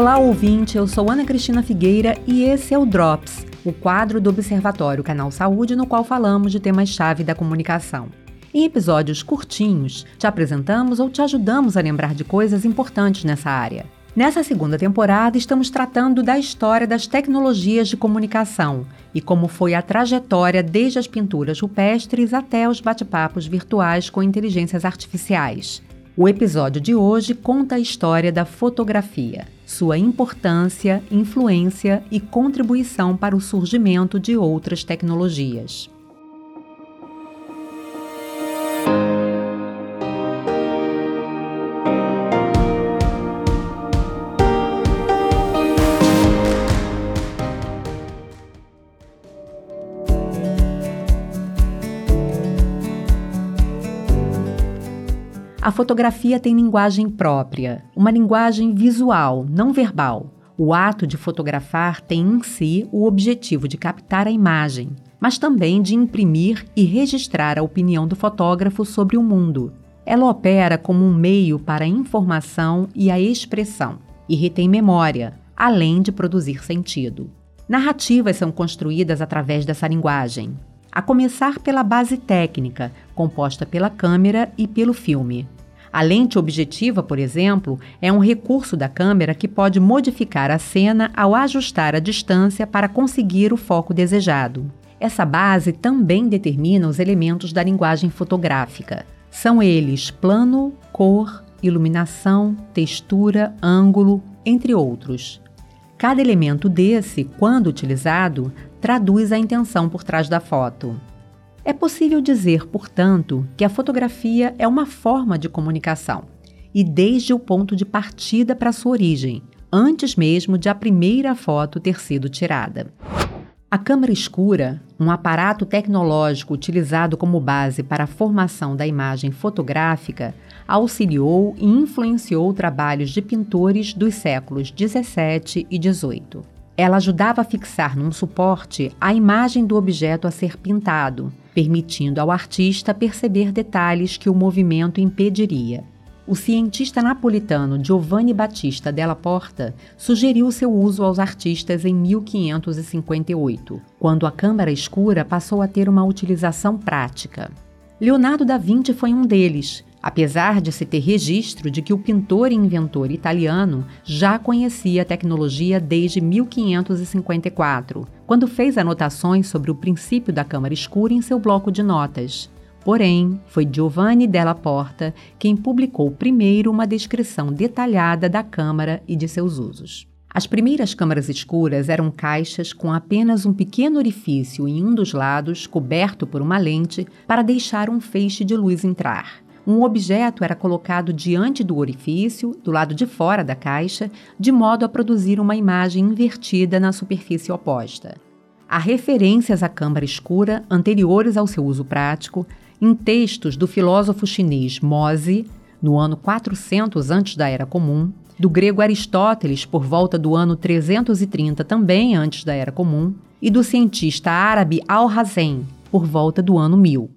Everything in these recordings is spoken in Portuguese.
Olá, ouvinte, eu sou Ana Cristina Figueira e esse é o Drops, o quadro do Observatório Canal Saúde, no qual falamos de temas-chave da comunicação. Em episódios curtinhos, te apresentamos ou te ajudamos a lembrar de coisas importantes nessa área. Nessa segunda temporada, estamos tratando da história das tecnologias de comunicação e como foi a trajetória desde as pinturas rupestres até os bate-papos virtuais com inteligências artificiais. O episódio de hoje conta a história da fotografia, sua importância, influência e contribuição para o surgimento de outras tecnologias. A fotografia tem linguagem própria, uma linguagem visual, não verbal. O ato de fotografar tem em si o objetivo de captar a imagem, mas também de imprimir e registrar a opinião do fotógrafo sobre o mundo. Ela opera como um meio para a informação e a expressão, e retém memória, além de produzir sentido. Narrativas são construídas através dessa linguagem, a começar pela base técnica, composta pela câmera e pelo filme. A lente objetiva, por exemplo, é um recurso da câmera que pode modificar a cena ao ajustar a distância para conseguir o foco desejado. Essa base também determina os elementos da linguagem fotográfica. São eles plano, cor, iluminação, textura, ângulo, entre outros. Cada elemento desse, quando utilizado, traduz a intenção por trás da foto. É possível dizer, portanto, que a fotografia é uma forma de comunicação, e desde o ponto de partida para sua origem, antes mesmo de a primeira foto ter sido tirada. A câmera escura, um aparato tecnológico utilizado como base para a formação da imagem fotográfica, auxiliou e influenciou trabalhos de pintores dos séculos 17 e 18. Ela ajudava a fixar num suporte a imagem do objeto a ser pintado, permitindo ao artista perceber detalhes que o movimento impediria. O cientista napolitano Giovanni Battista della Porta sugeriu seu uso aos artistas em 1558, quando a câmara escura passou a ter uma utilização prática. Leonardo da Vinci foi um deles, apesar de se ter registro de que o pintor e inventor italiano já conhecia a tecnologia desde 1554, quando fez anotações sobre o princípio da câmara escura em seu bloco de notas. Porém, foi Giovanni della Porta quem publicou primeiro uma descrição detalhada da câmara e de seus usos. As primeiras câmaras escuras eram caixas com apenas um pequeno orifício em um dos lados, coberto por uma lente, para deixar um feixe de luz entrar. Um objeto era colocado diante do orifício, do lado de fora da caixa, de modo a produzir uma imagem invertida na superfície oposta. Há referências à câmara escura anteriores ao seu uso prático em textos do filósofo chinês Mozi, no ano 400 antes da Era Comum, do grego Aristóteles por volta do ano 330 também antes da Era Comum, e do cientista árabe Al-Hazen por volta do ano 1000.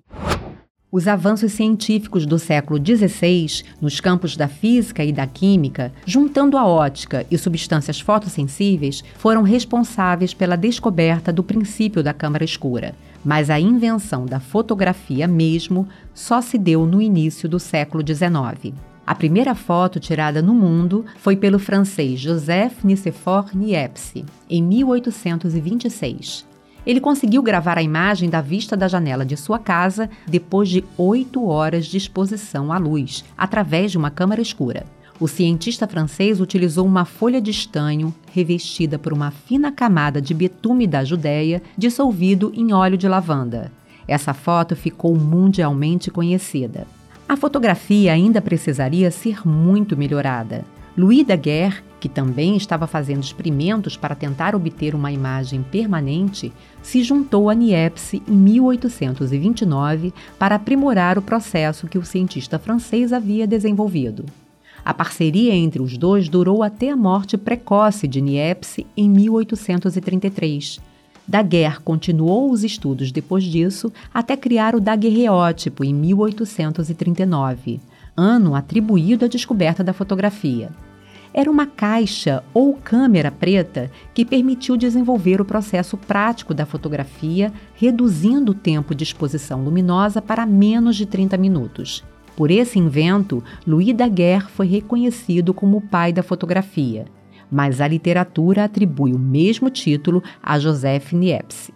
Os avanços científicos do século XVI nos campos da física e da química, juntando a ótica e substâncias fotossensíveis, foram responsáveis pela descoberta do princípio da câmara escura. Mas a invenção da fotografia mesmo só se deu no início do século XIX. A primeira foto tirada no mundo foi pelo francês Joseph Nicephore Niepce, em 1826. Ele conseguiu gravar a imagem da vista da janela de sua casa depois de oito horas de exposição à luz, através de uma câmara escura. O cientista francês utilizou uma folha de estanho revestida por uma fina camada de betume da Judéia dissolvido em óleo de lavanda. Essa foto ficou mundialmente conhecida. A fotografia ainda precisaria ser muito melhorada. Louis Daguerre que também estava fazendo experimentos para tentar obter uma imagem permanente, se juntou a Niepce em 1829 para aprimorar o processo que o cientista francês havia desenvolvido. A parceria entre os dois durou até a morte precoce de Niepce em 1833. Daguerre continuou os estudos depois disso até criar o daguerreótipo em 1839, ano atribuído à descoberta da fotografia. Era uma caixa ou câmera preta que permitiu desenvolver o processo prático da fotografia, reduzindo o tempo de exposição luminosa para menos de 30 minutos. Por esse invento, Louis Daguerre foi reconhecido como o pai da fotografia, mas a literatura atribui o mesmo título a Joseph Niepce.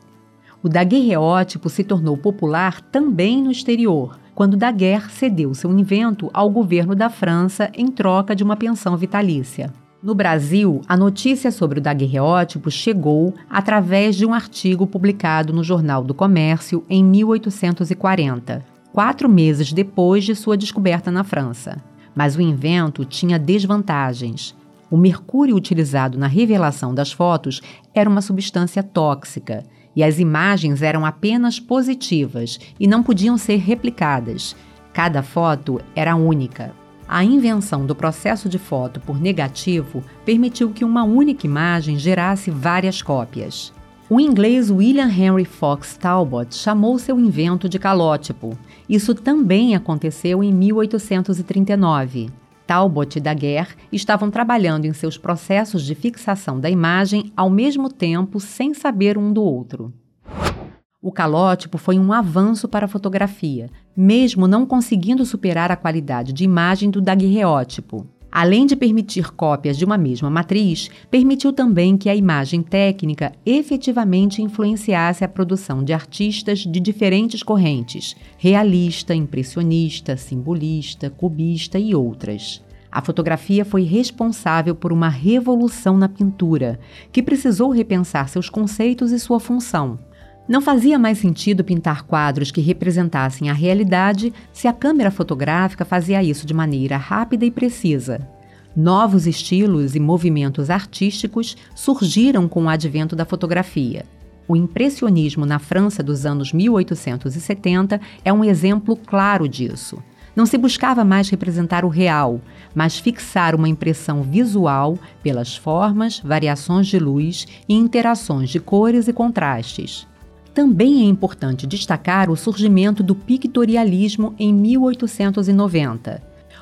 O daguerreótipo se tornou popular também no exterior, quando Daguerre cedeu seu invento ao governo da França em troca de uma pensão vitalícia. No Brasil, a notícia sobre o daguerreótipo chegou através de um artigo publicado no Jornal do Comércio em 1840, quatro meses depois de sua descoberta na França. Mas o invento tinha desvantagens. O mercúrio utilizado na revelação das fotos era uma substância tóxica e as imagens eram apenas positivas e não podiam ser replicadas. Cada foto era única. A invenção do processo de foto por negativo permitiu que uma única imagem gerasse várias cópias. O inglês William Henry Fox Talbot chamou seu invento de calótipo. Isso também aconteceu em 1839. Talbot e Daguerre estavam trabalhando em seus processos de fixação da imagem ao mesmo tempo, sem saber um do outro. O calótipo foi um avanço para a fotografia, mesmo não conseguindo superar a qualidade de imagem do daguerreótipo. Além de permitir cópias de uma mesma matriz, permitiu também que a imagem técnica efetivamente influenciasse a produção de artistas de diferentes correntes: realista, impressionista, simbolista, cubista e outras. A fotografia foi responsável por uma revolução na pintura, que precisou repensar seus conceitos e sua função. Não fazia mais sentido pintar quadros que representassem a realidade se a câmera fotográfica fazia isso de maneira rápida e precisa. Novos estilos e movimentos artísticos surgiram com o advento da fotografia. O impressionismo na França dos anos 1870 é um exemplo claro disso. Não se buscava mais representar o real, mas fixar uma impressão visual pelas formas, variações de luz e interações de cores e contrastes. Também é importante destacar o surgimento do pictorialismo em 1890.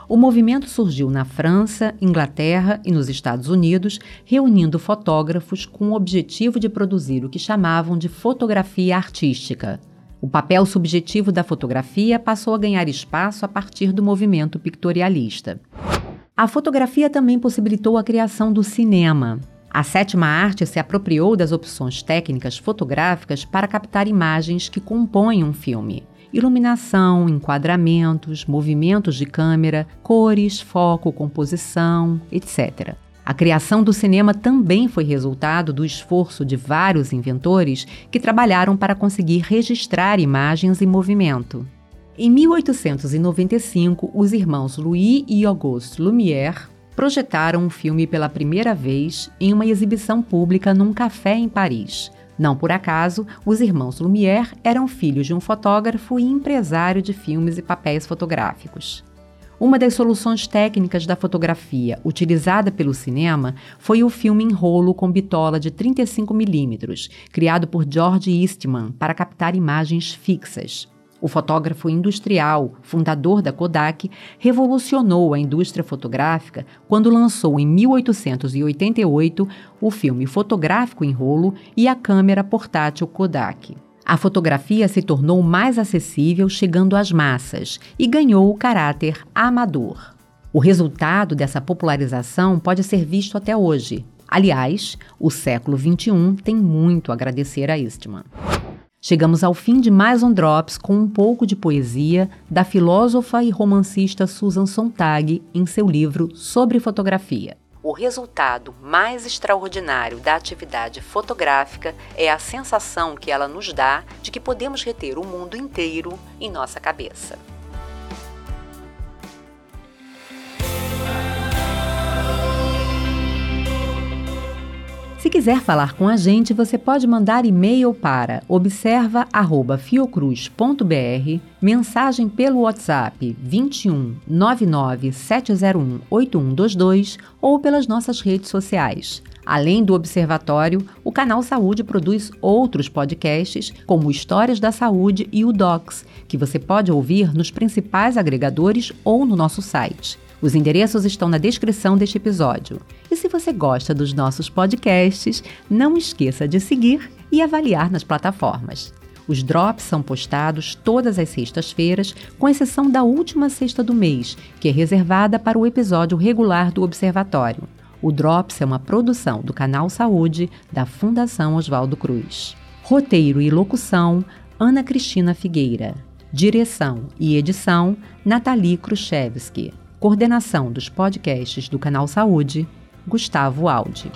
O movimento surgiu na França, Inglaterra e nos Estados Unidos, reunindo fotógrafos com o objetivo de produzir o que chamavam de fotografia artística. O papel subjetivo da fotografia passou a ganhar espaço a partir do movimento pictorialista. A fotografia também possibilitou a criação do cinema. A sétima arte se apropriou das opções técnicas fotográficas para captar imagens que compõem um filme. Iluminação, enquadramentos, movimentos de câmera, cores, foco, composição, etc. A criação do cinema também foi resultado do esforço de vários inventores que trabalharam para conseguir registrar imagens em movimento. Em 1895, os irmãos Louis e Auguste Lumière projetaram um filme pela primeira vez em uma exibição pública num café em Paris. Não por acaso, os irmãos Lumière eram filhos de um fotógrafo e empresário de filmes e papéis fotográficos. Uma das soluções técnicas da fotografia utilizada pelo cinema foi o filme em rolo com bitola de 35mm, criado por George Eastman para captar imagens fixas. O fotógrafo industrial, fundador da Kodak, revolucionou a indústria fotográfica quando lançou em 1888 o filme fotográfico em rolo e a câmera portátil Kodak. A fotografia se tornou mais acessível, chegando às massas, e ganhou o caráter amador. O resultado dessa popularização pode ser visto até hoje. Aliás, o século XXI tem muito a agradecer a Eastman. Chegamos ao fim de mais um Drops com um pouco de poesia da filósofa e romancista Susan Sontag em seu livro Sobre Fotografia. O resultado mais extraordinário da atividade fotográfica é a sensação que ela nos dá de que podemos reter o mundo inteiro em nossa cabeça. Quiser falar com a gente, você pode mandar e-mail para observa@fiocruz.br, mensagem pelo WhatsApp 21 99 701 8122 ou pelas nossas redes sociais. Além do Observatório, o canal Saúde produz outros podcasts, como Histórias da Saúde e o Docs, que você pode ouvir nos principais agregadores ou no nosso site. Os endereços estão na descrição deste episódio. E se você gosta dos nossos podcasts, não esqueça de seguir e avaliar nas plataformas. Os drops são postados todas as sextas-feiras, com exceção da última sexta do mês, que é reservada para o episódio regular do Observatório. O Drops é uma produção do Canal Saúde da Fundação Oswaldo Cruz. Roteiro e locução: Ana Cristina Figueira. Direção e edição: Nathalie Khrushchevsky. Coordenação dos podcasts do Canal Saúde: Gustavo Aldi.